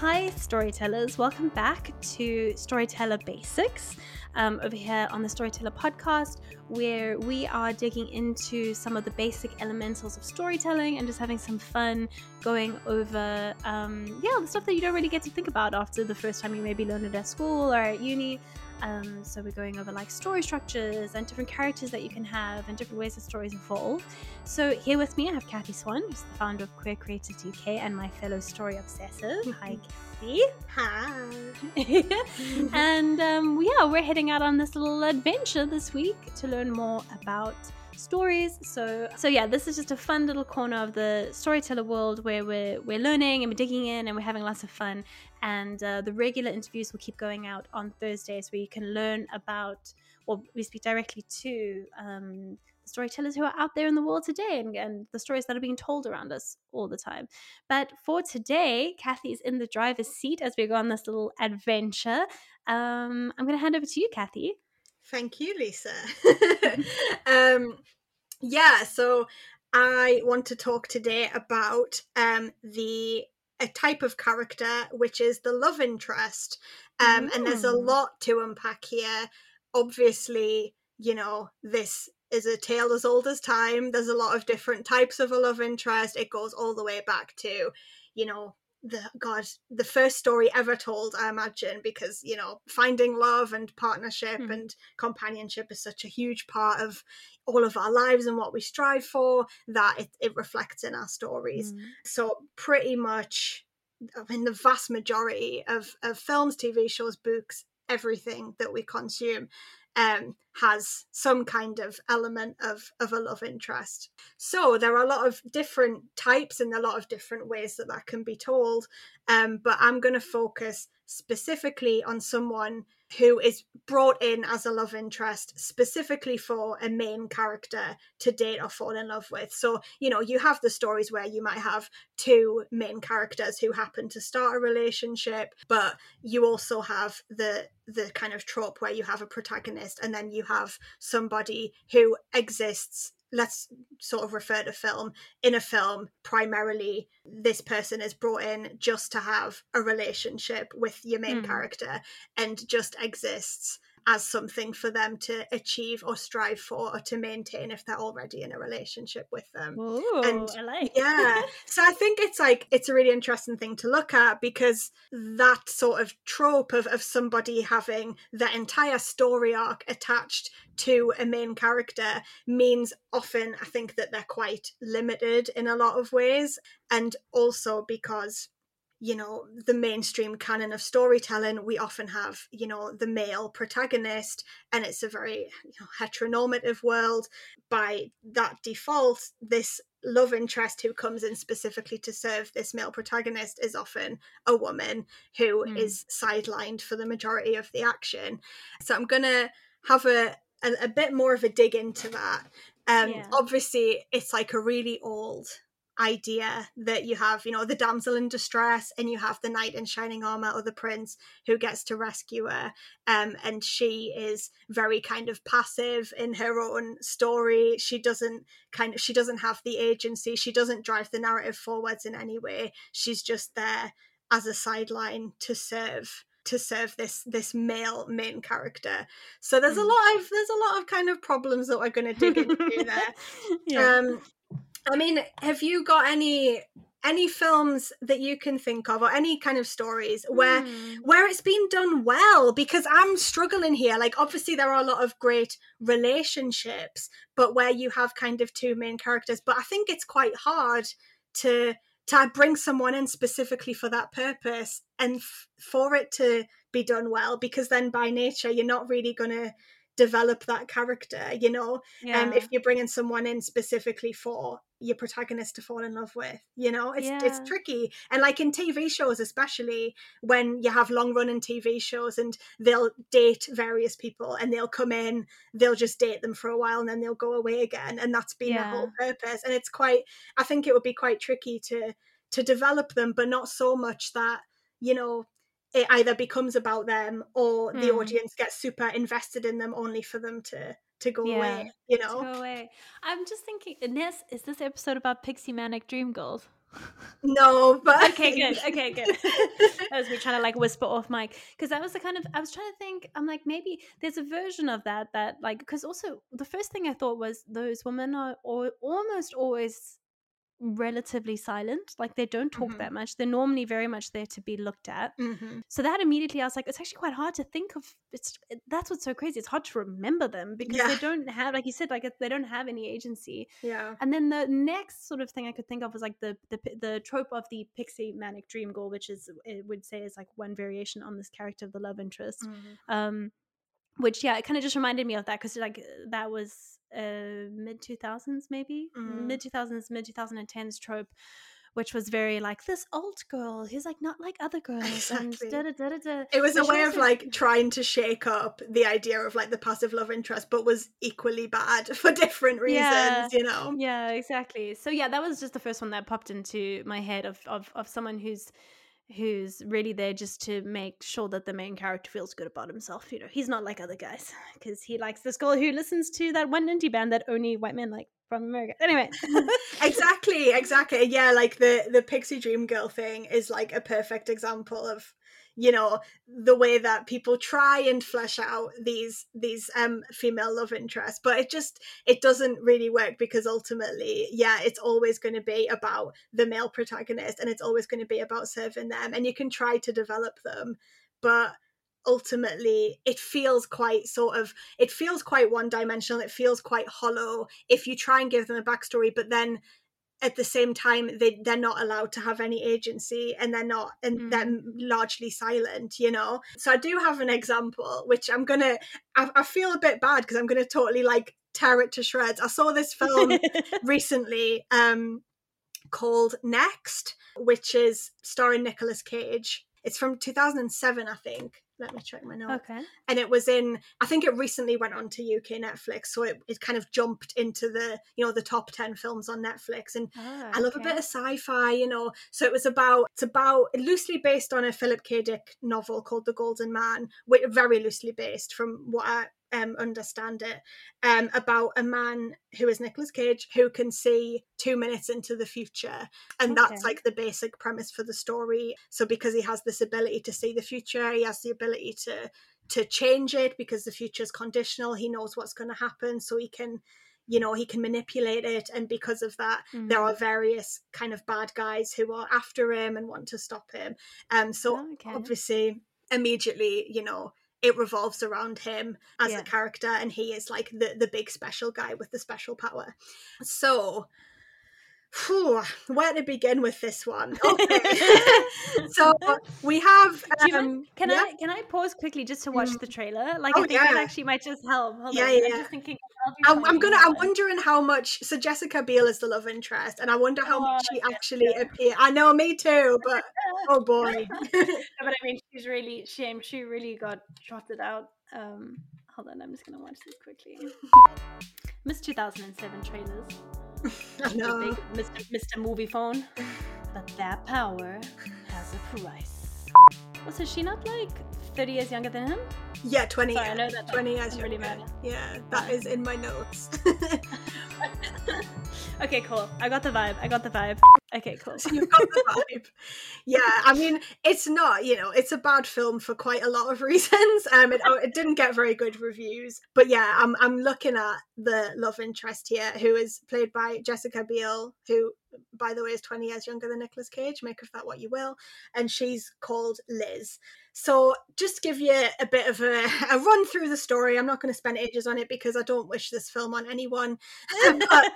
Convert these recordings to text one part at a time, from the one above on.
Hi, storytellers. Welcome back to Storyteller Basics um, over here on the Storyteller podcast, where we are digging into some of the basic elementals of storytelling and just having some fun going over, um, yeah, the stuff that you don't really get to think about after the first time you maybe learned it at school or at uni. Um, so we're going over like story structures and different characters that you can have and different ways that stories evolve. So here with me, I have Kathy Swan, who's the founder of Queer Creatives UK and my fellow story obsessive. Hi, Kathy. Hi. and um, yeah, we're heading out on this little adventure this week to learn more about stories. So so yeah, this is just a fun little corner of the storyteller world where we're we're learning and we're digging in and we're having lots of fun. And uh, the regular interviews will keep going out on Thursdays where you can learn about or we speak directly to um, the storytellers who are out there in the world today and, and, the stories that are being told around us all the time. But for today, Kathy is in the driver's seat as we go on this little adventure. Um, I'm going to hand over to you, Kathy. Thank you, Lisa. um, yeah, so I want to talk today about um, the a type of character which is the love interest, um, mm. and there's a mm. lot to unpack here. Obviously, you know this is a tale as old as time. There's a lot of different types of a love interest. It goes all the way back to, you know, the god the first story ever told i imagine because you know finding love and partnership mm. and companionship is such a huge part of all of our lives and what we strive for that it, it reflects in our stories mm. so pretty much i mean the vast majority of, of films tv shows books everything that we consume um, has some kind of element of, of a love interest. So there are a lot of different types and a lot of different ways that that can be told. Um, but I'm going to focus specifically on someone who is brought in as a love interest specifically for a main character to date or fall in love with. So, you know, you have the stories where you might have two main characters who happen to start a relationship, but you also have the the kind of trope where you have a protagonist and then you have somebody who exists let's sort of refer to film in a film primarily this person is brought in just to have a relationship with your main mm. character and just exists as something for them to achieve or strive for or to maintain if they're already in a relationship with them. Ooh, and I like. yeah, so I think it's like it's a really interesting thing to look at because that sort of trope of, of somebody having the entire story arc attached to a main character means often I think that they're quite limited in a lot of ways. And also because you know the mainstream canon of storytelling we often have you know the male protagonist and it's a very you know, heteronormative world by that default this love interest who comes in specifically to serve this male protagonist is often a woman who mm. is sidelined for the majority of the action so i'm gonna have a a, a bit more of a dig into that um yeah. obviously it's like a really old idea that you have, you know, the damsel in distress and you have the knight in shining armor or the prince who gets to rescue her. Um, and she is very kind of passive in her own story. She doesn't kind of, she doesn't have the agency. She doesn't drive the narrative forwards in any way. She's just there as a sideline to serve to serve this this male main character so there's a mm. lot of there's a lot of kind of problems that we're going to dig into there yeah. um I mean, have you got any any films that you can think of or any kind of stories where mm. where it's been done well because i'm struggling here like obviously there are a lot of great relationships but where you have kind of two main characters but i think it's quite hard to to bring someone in specifically for that purpose and f- for it to be done well because then by nature you're not really going to develop that character you know yeah. um if you're bringing someone in specifically for your protagonist to fall in love with you know it's yeah. it's tricky and like in tv shows especially when you have long running tv shows and they'll date various people and they'll come in they'll just date them for a while and then they'll go away again and that's been yeah. the whole purpose and it's quite i think it would be quite tricky to to develop them but not so much that you know it either becomes about them or mm. the hmm. audience gets super invested in them only for them to to go yeah, away you know go away i'm just thinking in this is this episode about pixie manic dream girls No, but okay, good. Okay, good. that was me trying to like whisper off mic because that was the kind of I was trying to think. I'm like maybe there's a version of that that like because also the first thing I thought was those women are or, almost always relatively silent. Like they don't talk Mhm. that much. They're normally very much there to be looked at. Mhm. So that immediately I was like, it's actually quite hard to think of. It's it, that's what's so crazy. It's hard to remember them because they don't have, like you said, like they don't have any agency. yeah, And then the next sort of thing I could think of was like the the the trope of the pixie manic dream girl, which is it would say is like one variation on this character of the love interest. Mhm. Um, which yeah, it kind of just reminded me of that because like that was uh mid two thousands maybe Mm. mid two thousands mid two thousand and tens trope. Which was very like this old girl who's like not like other girls Exactly. and da da da. It was a way of like trying to shake up the idea of like the passive love interest, but was equally bad for different reasons, Yeah. you know? Yeah, exactly. So yeah, that was just the first one that popped into my head of of of someone who's who's really there just to make sure that the main character feels good about himself. You know, he's not like other guys because he likes this girl who listens to that one indie band that only white men like from America. Anyway, exactly, exactly. Yeah, like the the pixie dream girl thing is like a perfect example of you know the way that people try and flesh out these these um female love interests but it just it doesn't really work because ultimately yeah it's always going to be about the male protagonist and it's always going to be about serving them and you can try to develop them but ultimately it feels quite sort of it feels quite one dimensional it feels quite hollow if you try and give them a backstory but then at the same time they they're not allowed to have any agency and they're not and they're largely silent you know? So i do have an example which i'm gonna i, I feel a bit bad because i'm gonna totally like tear it to shreds. I saw this film recently um called next which is starring Nicolas cage. It's from 2007 i think let me check my notes okay. and it was in i think it recently went on to uk netflix so it, it kind of jumped into the you know the top 10 films on netflix and Ah, I love a bit of sci-fi, you know. So it was about it's about loosely based on a Philip K. Dick novel called The Golden Man, which very loosely based from what I um, understand it, um, about a man who is Nicolas Cage who can see two minutes into the future, and that's like the basic premise for the story. So because he has this ability to see the future, he has the ability to to change it because the future is conditional. He knows what's going to happen, so he can. You know, he can manipulate it, and because of that, there Mm. are various kind of bad guys who are after him and want to stop him. Um, so Oh, okay. obviously, immediately, you know, it revolves around him as Yeah. a character, and he is like the the big special guy with the special power. So. Phew, where to begin with this one? Okay. so we have. Do you mind- Um, Can yeah. I can I pause quickly just to watch Mm. the trailer? Like Oh, I think that actually might just help. Hold Yeah, on. yeah, I'm just thinking. I'm, I'm gonna. I'm wondering how much. So Jessica Biel is the love interest, and I wonder how much Oh, she actually appear. I know, me too. But oh boy, No, but I mean, she's really she she really got trotted out. Um, hold on, I'm just gonna watch this quickly. Miss 2007 trailers. I know. Mr. Mr. Moviefone. But that power has a price. Also, is she not like 30 years younger than him? Yeah, twenty. Sorry, I know that Twenty doesn't years really younger. Yeah, that is in my notes. okay, cool. I got the vibe. I got the vibe. Okay, cool. You've got the vibe. Yeah, I mean, it's not, you know, it's a bad film for quite a lot of reasons. Um, it, oh, it didn't get very good reviews, but yeah, I'm I'm looking at the love interest here, who is played by Jessica Biel, who, by the way, is 20 years younger than Nicolas Cage. Make of that what you will, and she's called Liz. So, just give you a bit of a, a run through the story. I'm not going to spend ages on it because I don't wish this film on anyone. but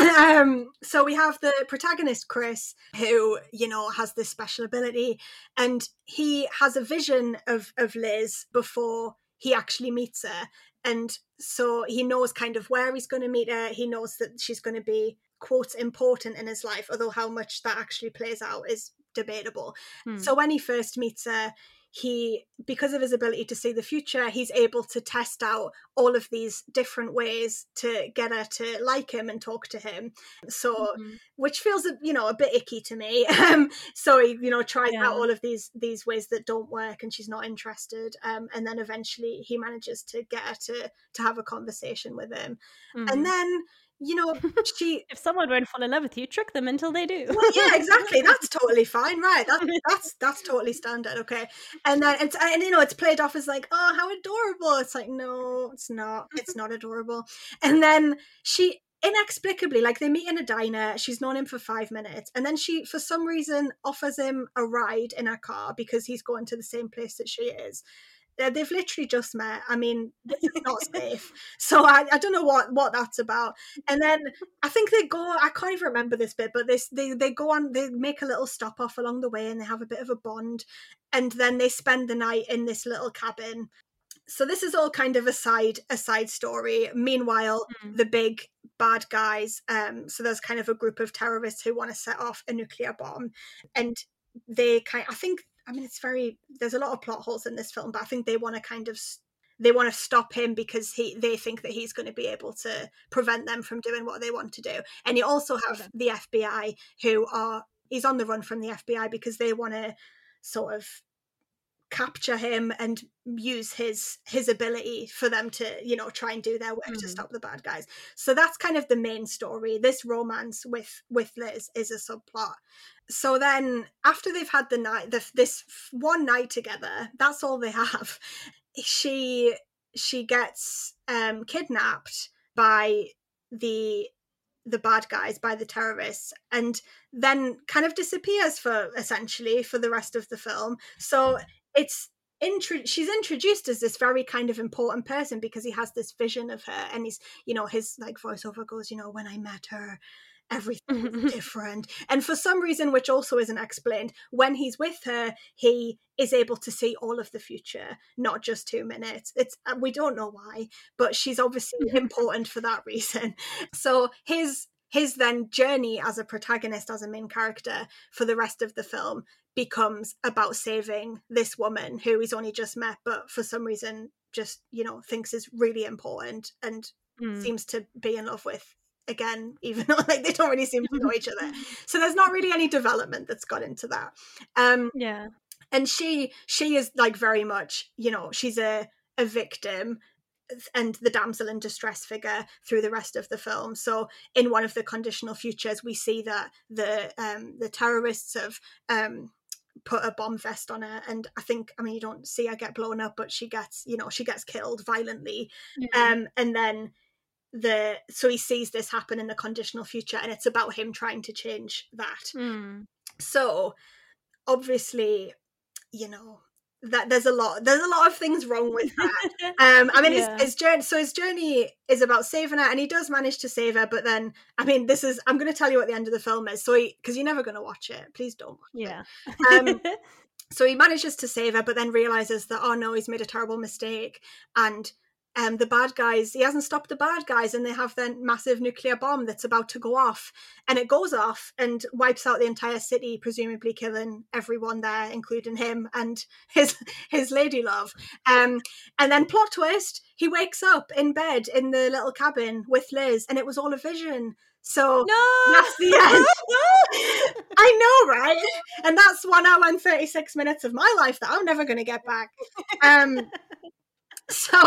um, so we have the protagonist Chris, who you know has this special ability, and he has a vision of of Liz before he actually meets her, and so he knows kind of where he's going to meet her. He knows that she's going to be quote important in his life, although how much that actually plays out is debatable. Hmm. So when he first meets her, he because of his ability to see the future he's able to test out all of these different ways to get her to like him and talk to him so Mhm. which feels you know a bit icky to me um so he you know tries Yeah. out all of these these ways that don't work and she's not interested um and then eventually he manages to get her to to have a conversation with him Mhm. and then you know, she if someone won't fall in love with you, trick them until they do. well, yeah, exactly. That's totally fine, right? That's that's that's totally standard, okay. And then it's and you know it's played off as like, oh, how adorable. It's like, no, it's not. It's not adorable. And then she inexplicably, like they meet in a diner. She's known him for five minutes, and then she, for some reason, offers him a ride in her car because he's going to the same place that she is they've literally just met. I mean, is not safe. So I, I don't know what what that's about. And then I think they go. I can't even remember this bit, but this they they go on. They make a little stop off along the way, and they have a bit of a bond. And then they spend the night in this little cabin. So this is all kind of a side a side story. Meanwhile, mm. the big bad guys. Um, so there's kind of a group of terrorists who want to set off a nuclear bomb, and they kind. I think I mean, it's very. There's a lot of plot holes in this film, but I think they want to kind of they want to stop him because he they think that he's going to be able to prevent them from doing what they want to do. And you also have the FBI who are he's on the run from the FBI because they want to sort of capture him and use his his ability for them to you know try and do their work mm-hmm. to stop the bad guys. So that's kind of the main story. This romance with with liz is a subplot. So then after they've had the night the, this one night together that's all they have. She she gets um kidnapped by the the bad guys by the terrorists and then kind of disappears for essentially for the rest of the film. So it's intro- she's introduced as this very kind of important person because he has this vision of her and he's you know his like voiceover goes you know when i met her everything is different. And for some reason which also isn't explained when he's with her he is able to see all of the future not just two minutes. It's uh, we don't know why but she's obviously important for that reason. So his his then journey as a protagonist as a main character for the rest of the film becomes about saving this woman who he's only just met but for some reason just you know thinks is really important and mm. seems to be in love with again even though like they don't really seem to know each other so there's not really any development that's got into that um yeah and she she is like very much you know she's a a victim and the damsel in distress figure through the rest of the film. So in one of the conditional futures, we see that the um, the terrorists have um, put a bomb vest on her and i think i mean you don't see her get blown up but she gets you know she gets killed violently. Um and then the so he sees this happen in the conditional future and it's about him trying to change that. Mm. so obviously you know that there's a lot there's a lot of things wrong with that. Um i mean yeah. his, his journey so his journey is about saving her and he does manage to save her but then i mean this is i'm going to tell you what the end of the film is so because you're never going to watch it please don't yeah. Um so he manages to save her but then realizes that oh no he's made a terrible mistake and um, the bad guys, he hasn't stopped the bad guys, and they have their massive nuclear bomb that's about to go off. And it goes off and wipes out the entire city, presumably killing everyone there, including him and his his lady love. Um, and then plot twist, he wakes up in bed in the little cabin with Liz, and it was all a vision. So no! that's the end. I know, right? And that's one hour and 36 minutes of my life that I'm never going to get back. Um, so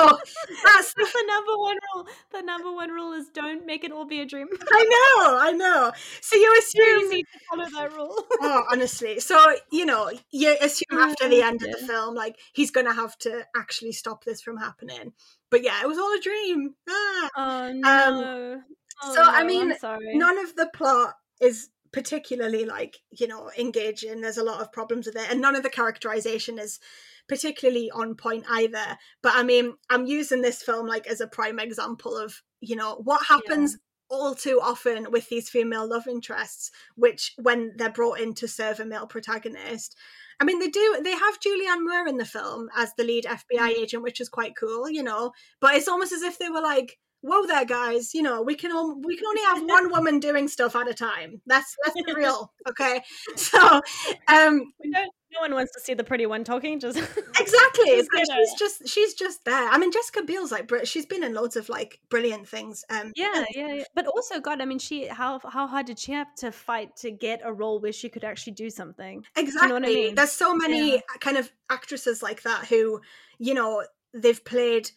that's the, number one rule. The number one rule is don't make it all be a dream. I know, I know. So you assume you need to follow that rule. oh, honestly. So you know, you assume after the end of the film, like he's going to have to actually stop this from happening. But yeah, it was all a dream. Ah. Oh um, no. Um, oh, so no, I mean, none of the plot is particularly like you know engaging. There's a lot of problems with it, and none of the characterization is particularly on point either. But I mean, I'm using this film like as a prime example of, you know, what happens yeah. all too often with these female love interests, which when they're brought in to serve a male protagonist, I mean, they do. They have Julianne Moore in the film as the lead FBI mm. agent, which is quite cool, you know. But it's almost as if they were like, "Whoa, there, guys! You know, we can all, we can only have one woman doing stuff at a time. That's that's real, okay? So, um, we don't no one wants to see the pretty one talking. Just exactly. Just she's just she's just there. I mean, Jessica Biel's like she's been in loads of like brilliant things. Um, yeah, yeah, yeah. But also, God, I mean, she how how hard did she have to fight to get a role where she could actually do something? Exactly. You know I mean? There's so many yeah. kind of actresses like that who, you know, they've played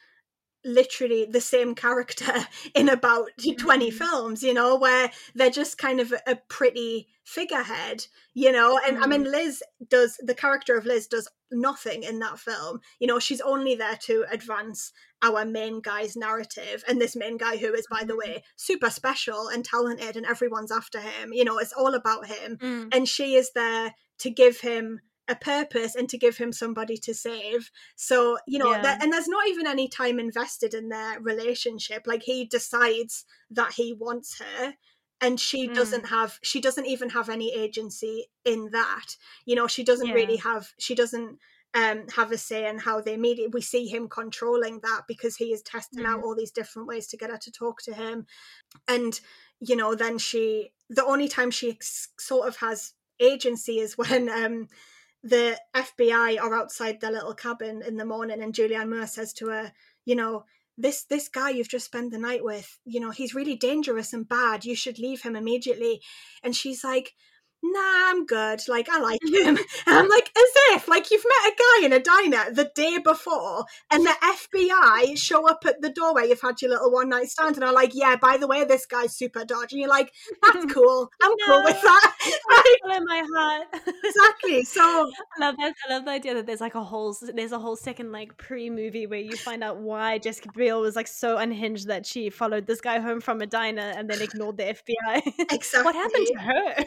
literally the same character in about 20 Mhm. films you know where they're just kind of a pretty figurehead you know? And i mean liz does the character of liz does nothing in that film. You know she's only there to advance our main guy's narrative and this main guy who is by the way super special and talented and everyone's after him you know it's all about him. Mm. and she is there to give him a purpose and to give him somebody to save so you know Yeah. that and there's not even any time invested in their relationship like he decides that he wants her and she Mm. doesn't have she doesn't even have any agency in that you know she doesn't really have she doesn't um have a say in how they meet we see him controlling that because he is testing out Mhm. all these different ways to get her to talk to him and you know then she the only time she sort of has agency is when um the FBI are outside their little cabin in the morning and Julianne Moore says to her, you know, this this guy you've just spent the night with, you know, he's really dangerous and bad. You should leave him immediately. And she's like, Nah, I'm good. Like, I like him. And I'm like, as if, like, you've met a guy in a diner the day before, and the FBI show up at the door where you've had your little one night stand, and are like, yeah, by the way, this guy's super dodgy. And you're like, that's cool. I'm cool with that. Like, in my heart. exactly. So, I love that. I love the idea that there's like a whole there's a whole second like pre-movie where you find out why Jessica Biel was like so unhinged that she followed this guy home from a diner and then ignored the FBI. exactly. what happened to her?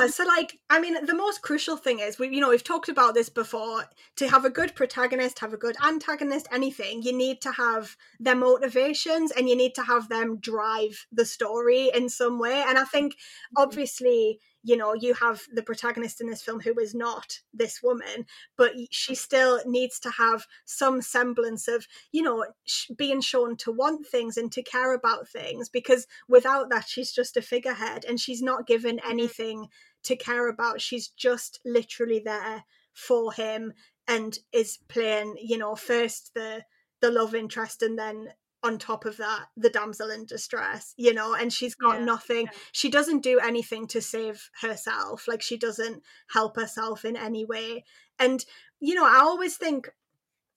Yeah, so like I mean the most crucial thing is we you know we've talked about this before to have a good protagonist have a good antagonist anything you need to have their motivations and you need to have them drive the story in some way and I think mm-hmm. obviously you know you have the protagonist in this film who is not this woman but she still needs to have some semblance of you know sh- being shown to want things and to care about things because without that she's just a figurehead and she's not given anything to care about. She's just literally there for him and is playing you know first the the love interest and then on top of that the damsel in distress you know and she's got Yeah, nothing. yeah. she doesn't do anything to save herself like she doesn't help herself in any way. And you know i always think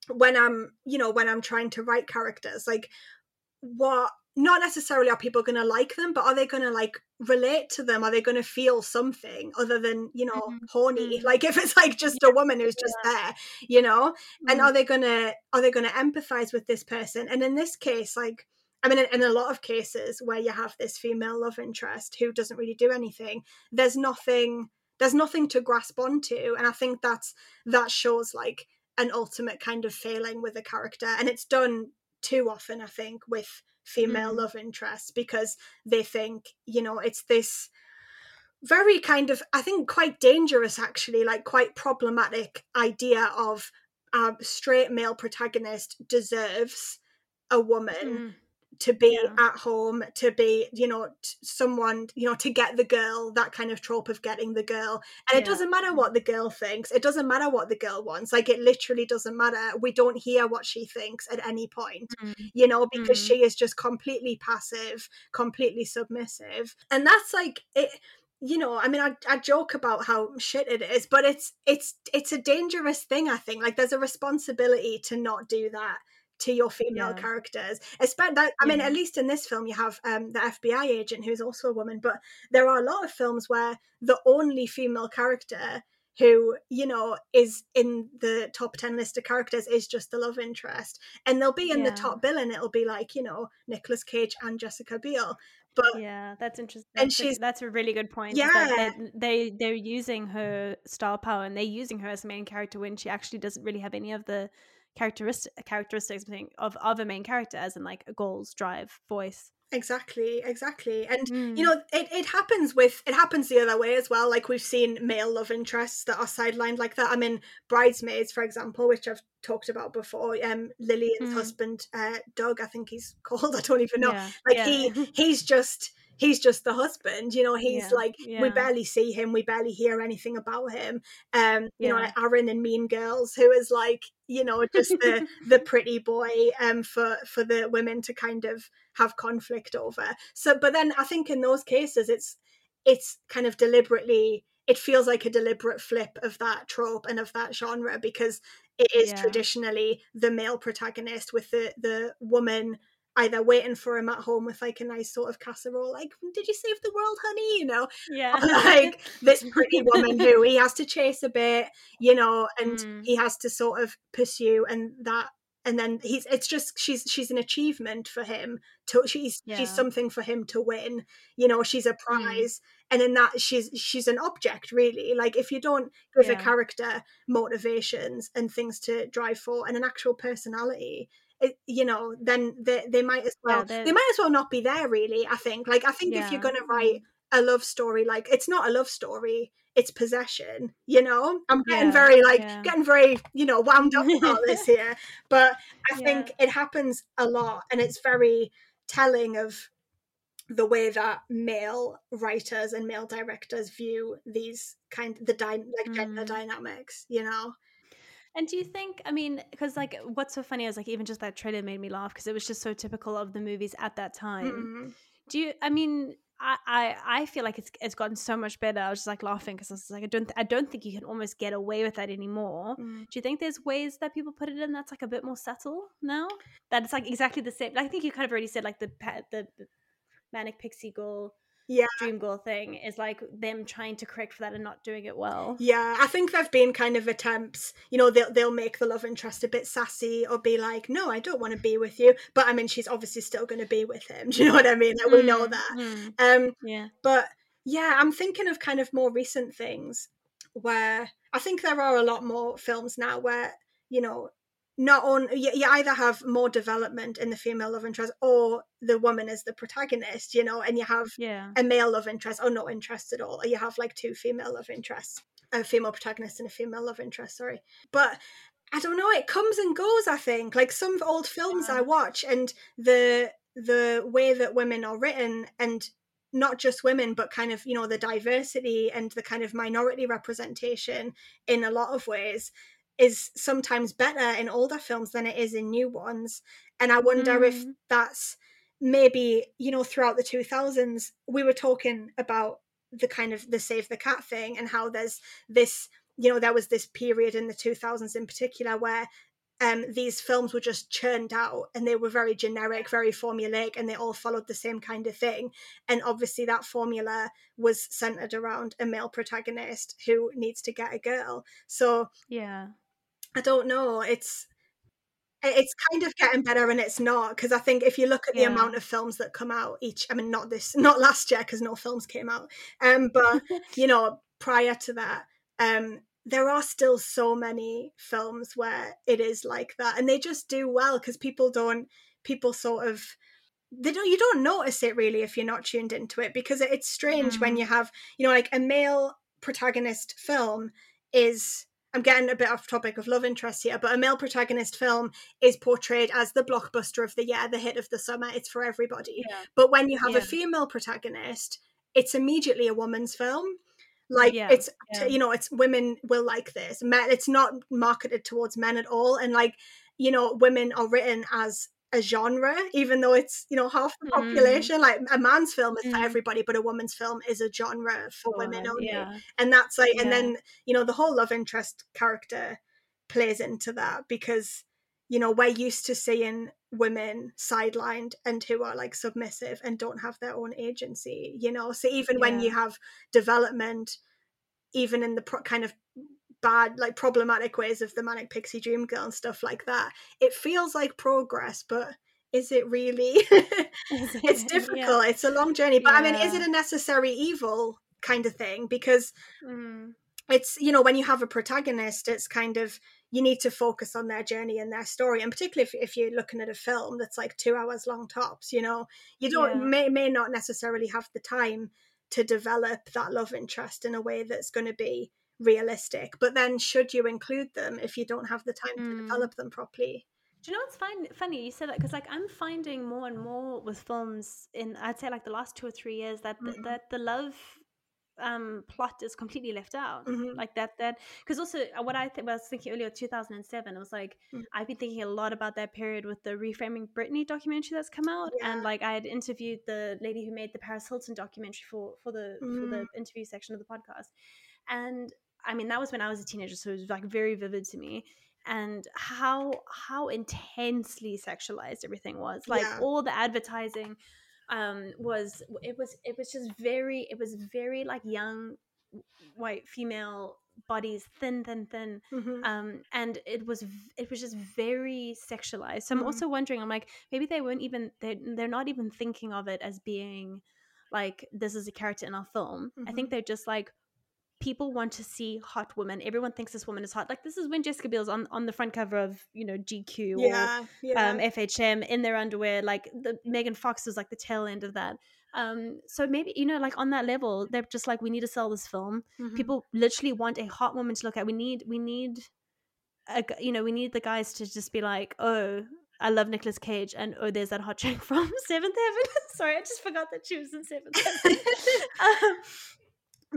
when i'm you know when i'm trying to write characters like what not necessarily are people going to like them but are they going to like relate to them are they going to feel something other than you know Mhm, horny? mhm. like if it's like just a woman who's just there you know? And Mm. are they gonna are they gonna empathize with this person? And in this case like i mean in, in a lot of cases where you have this female love interest who doesn't really do anything there's nothing there's nothing to grasp onto. And i think that's that shows like an ultimate kind of failing with a character. And it's done too often i think with female Mm. love interest because they think you know it's this very kind of i think quite dangerous actually like quite problematic idea of a straight male protagonist deserves a woman Mm. To be Yeah. at home to be you know someone you know to get the girl that kind of trope of getting the girl. And it doesn't matter what the girl thinks. It doesn't matter what the girl wants. Like it literally doesn't matter. We don't hear what she thinks at any point Mm. you know because Mhm. she is just completely passive completely submissive. And that's like it you know i mean I, I joke about how shit it is but it's it's it's a dangerous thing i think. Like there's a responsibility to not do that to your female Yeah. characters especially that i mean Yeah. at least in this film you have um the fbi agent who's also a woman but there are a lot of films where the only female character who you know is in the top 10 list of characters is just the love interest and they'll be in the top bill and it'll be like you know Nicolas Cage and Jessica Biel but Yeah, that's interesting. And That's, a, she's- that's a really good point. Yeah. they they're using her star power and they're using her as a main character when she actually doesn't really have any of the characteristic characteristics of of a main character, as in like goals, drive, voice. exactly exactly and Mm. you know it, it happens with it happens the other way as well like we've seen male love interests that are sidelined like that i mean bridesmaids for example which i've talked about before um lillian's Mm. husband uh doug i think he's called i don't even know yeah, like yeah. he he's just he's just the husband you know he's Yeah, like we barely see him we barely hear anything about him. Um you know like aaron and mean girls who is like you know just the the pretty boy um for for the women to kind of have conflict over. So but then i think in those cases it's it's kind of deliberately it feels like a deliberate flip of that trope and of that genre because it is Yeah. traditionally the male protagonist with the the woman either waiting for him at home with like a nice sort of casserole like did you save the world honey you know Yeah. like this pretty woman who he has to chase a bit, you know, and Mm. he has to sort of pursue and that and then he's it's just she's she's an achievement for him to she's Yeah. she's something for him to win you know she's a prize and in that she's she's an object really like if you don't give a character motivations and things to drive for and an actual personality it, you know then they, they might as well they're- they might as well not be there really i think like i think if you're going to write a love story like it's not a love story it's possession you know i'm getting Yeah, very like yeah. getting very you know wound up about this here but i Yeah. think it happens a lot and it's very telling of the way that male writers and male directors view these kind the dy- like gender Mm. dynamics you know And do you think? I mean, because like, what's so funny is like even just that trailer made me laugh because it was just so typical of the movies at that time. Mm. Do you? I mean, I I, I feel like it's it's gotten so much better. I was just like laughing because I was like, I don't I don't think you can almost get away with that anymore. Mm. Do you think there's ways that people put it in that's like a bit more subtle now? That it's like exactly the same. I think you kind of already said like the the, the manic pixie girl, Yeah. dream girl thing is like them trying to correct for that and not doing it well. Yeah, I think there've been kind of attempts. You know, they'll they'll make the love interest a bit sassy or be like, "No, I don't want to be with you," but I mean, she's obviously still going to be with him. Do you know what I mean? Like, we know Mm, that. mm, Um, yeah. but yeah, I'm thinking of kind of more recent things where I think there are a lot more films now where you know not on you, you either have more development in the female love interest or the woman is the protagonist, you know, and you have Yeah. a male love interest or no interest at all, or you have like two female love interests, a female protagonist and a female love interest. Sorry, but I don't know. It comes and goes. I think like some old films I watch, and the the way that women are written, and not just women, but kind of you know the diversity and the kind of minority representation in a lot of ways is sometimes better in older films than it is in new ones. And I wonder if Mm. that's maybe you know throughout the 2000s we were talking about the kind of the save the cat thing and how there's this you know there was this period in the 2000s in particular where um these films were just churned out and they were very generic very formulaic and they all followed the same kind of thing and obviously that formula was centered around a male protagonist who needs to get a girl so Yeah. I don't know. It's it's kind of getting better and it's not because I think if you look at the Yeah. amount of films that come out each I mean not this not last year because no films came out um but you know prior to that um there are still so many films where it is like that and they just do well because people don't people sort of they don't you don't notice it really if you're not tuned into it because it's strange when Mm. you have you know like a male protagonist film is I'm getting a bit off topic of love interest here, but a male protagonist film is portrayed as the blockbuster of the year, the hit of the summer. It's for everybody. Yeah. But when you have Yeah. a female protagonist, it's immediately a woman's film. Like Yeah, it's you know, it's women will like this. Men, it's not marketed towards men at all. And like, you know, women are written as a genre, even though it's, you know, half the Mm. population. Like a man's film is for Mm. everybody, but a woman's film is a genre for women only Yeah. and that's like and then you know the whole love interest character plays into that because you know we're used to seeing women sidelined and who are like submissive and don't have their own agency you know so even when you have development even in the pro- kind of bad like problematic ways of the manic pixie dream girl and stuff like that it feels like progress but is it really? It's difficult it's a long journey but i mean is it a necessary evil kind of thing? Because Mm. it's you know when you have a protagonist it's kind of you need to focus on their journey and their story and particularly if, if you're looking at a film that's like two hours long tops you know? You don't Yeah. may, may not necessarily have the time to develop that love interest in a way that's going to be realistic but then should you include them if you don't have the time to Mm. develop them properly Do you know what's fine, funny? You said that because like I'm finding more and more with films in I'd say like the last two or three years that the, Mhm. that the love um plot is completely left out Mhm. like that that because also uh, what i th- was thinking earlier 2007 it was like Mm. i've been thinking a lot about that period with the reframing britney documentary that's come out and like i had interviewed the lady who made the paris hilton documentary for for the for Mm. the interview section of the podcast and i mean that was when i was a teenager so it was like very vivid to me and how how intensely sexualized everything was like Yeah. all the advertising um was it was it was just very it was very like young white female bodies thin thin thin Mhm. um and it was it was just very sexualized so i'm Mhm. also wondering i'm like maybe they weren't even they they're not even thinking of it as being like this is a character in our film i think Mhm. they're just like people want to see hot women everyone thinks this woman is hot like this is when jessica biel's on on the front cover of you know gq or yeah, yeah. um, FHM in their underwear. Like the Megan Fox was like the tail end of that. Um, so maybe you know, like on that level, they're just like, we need to sell this film. Mhm. People literally want a hot woman to look at. We need, we need, a, you know, we need the guys to just be like, oh. I love Nicolas Cage, and oh, there's that hot chick from Seventh Heaven. Sorry, I just forgot that she was in Seventh Heaven. um,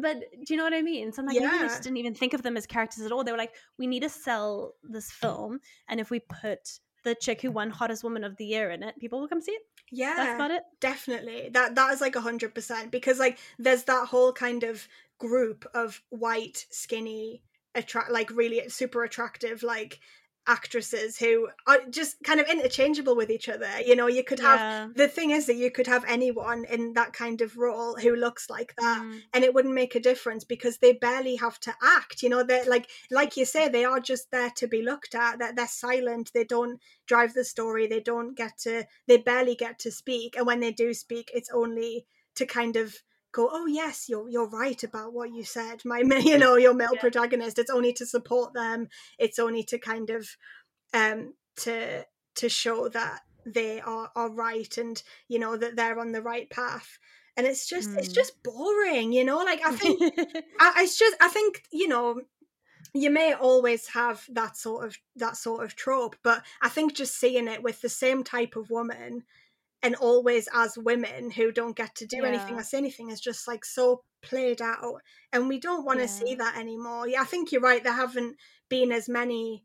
but do you know what I mean? So I'm like, maybe they just didn't even think of them as characters at all. They were like, we need to sell this film, and if we put the chick who won hottest woman of the year in it, people will come see it. yeah. That's about it. definitely that that is like a hundred percent because like there's that whole kind of group of white skinny attract like really super attractive like actresses who are just kind of interchangeable with each other you know you could have Yeah. the thing is that you could have anyone in that kind of role who looks like that Mm. and it wouldn't make a difference because they barely have to act you know they're like like you say they are just there to be looked at that they're silent they don't drive the story they don't get to they barely get to speak and when they do speak it's only to kind of go oh yes you're you're right about what you said. My you know your male Yeah. protagonist it's only to support them. It's only to kind of um to to show that they are are right and you know that they're on the right path. And it's just it's Mm. just boring you know? Like i think I, it's just i think you know you may always have that sort of that sort of trope but i think just seeing it with the same type of woman and always as women who don't get to do anything Yeah. or say anything is just like so played out and we don't want to see that anymore yeah i think you're right there haven't been as many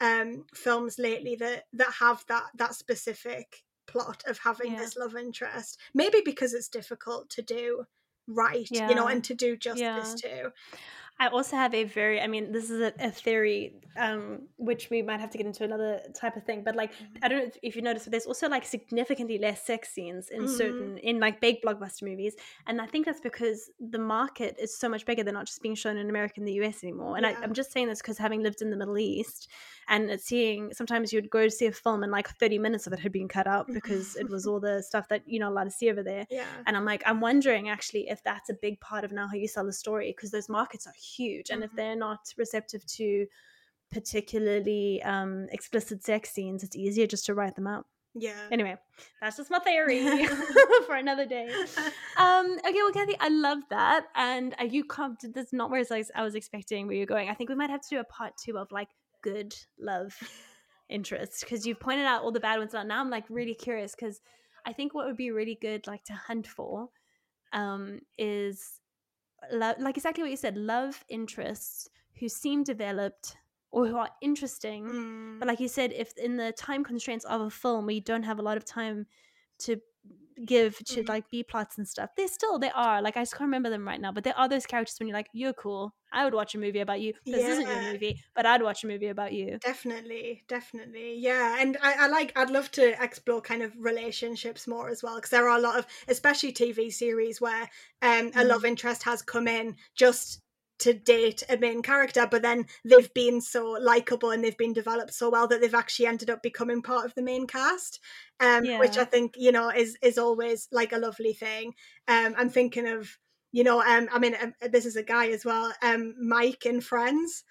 um films lately that that have that that specific plot of having Yeah. this love interest maybe because it's difficult to do right you know and to do justice Yeah. to I also have a very, I mean, this is a, a theory, um, which we might have to get into another type of thing. But like, I don't know if- if you noticed, but there's also like significantly less sex scenes in Mhm. certain, in like big blockbuster movies. And I think that's because the market is so much bigger. They're not just being shown in America and the US anymore. And I, Yeah. I'm just saying this because having lived in the Middle East and seeing, sometimes you'd go to see a film and like 30 minutes of it had been cut out because it was all the stuff that you're not allowed to see over there. yeah And I'm like, I'm wondering actually if that's a big part of now how you sell a story because those markets are huge. And if Mhm. they're not receptive to particularly um, explicit sex scenes, it's easier just to write them out. yeah Anyway, that's just my theory for another day. Um, okay, well, Kathy, I love that. And uh, you come to this not where like I was expecting where you're going. I think we might have to do a part two of like good love interest because you've pointed out all the bad ones. Now now I'm like really curious because I think what would be really good like to hunt for um, is love, like exactly what you said, love interests who seem developed or who are interesting Mm. but like you said, if in the time constraints of a film we don't have a lot of time to give to Mhm. like B plots and stuff, They still they are. Like I just can't remember them right now, but there are those characters when you're like, you're cool. I would watch a movie about you. This isn't your movie, but I'd watch a movie about you. definitely definitely yeah and I, I like i'd love to explore kind of relationships more as well because there are a lot of especially tv series where um a Mm. love interest has come in just to date a main character but then they've been so likable and they've been developed so well that they've actually ended up becoming part of the main cast um which i think you know is is always like a lovely thing um i'm thinking of you know um i mean um, this is a guy as well um mike in friends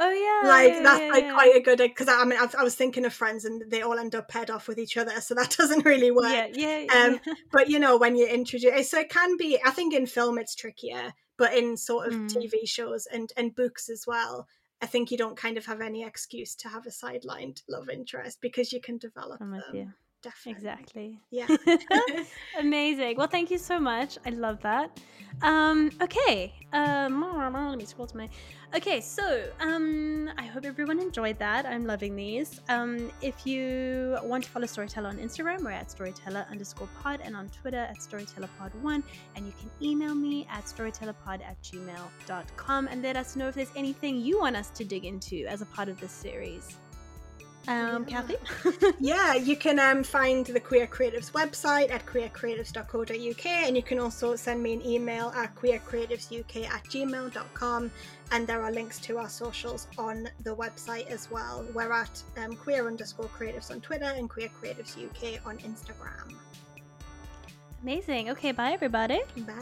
Oh yeah, like yeah, that's yeah, like yeah. quite a good because I, I mean I, I was thinking of friends and they all end up paired off with each other so that doesn't really work yeah, yeah, Um, yeah. but you know when you introduce so it can be i think in film it's trickier but in sort of Mm. tv shows and and books as well i think you don't kind of have any excuse to have a sidelined love interest because you can develop I'm with them you. Definitely Exactly. yeah Amazing. Well, thank you so much. I love that. Um, okay. Um, let me scroll to my. Okay, so um, I hope everyone enjoyed that. I'm loving these. Um, if you want to follow Storyteller on Instagram, we're at Storyteller underscore pod, and on Twitter at StorytellerPod1. And you can email me at storytellerpod at gmail.com and let us know if there's anything you want us to dig into as a part of this series. Um, Kathy? yeah, you can um, find the Queer Creatives website at queercreatives.co.uk and you can also send me an email at queercreativesuk at gmail.com and there are links to our socials on the website as well. We're at um, queer underscore creatives on Twitter and queer creatives UK on Instagram. Amazing. Okay, bye everybody. Bye.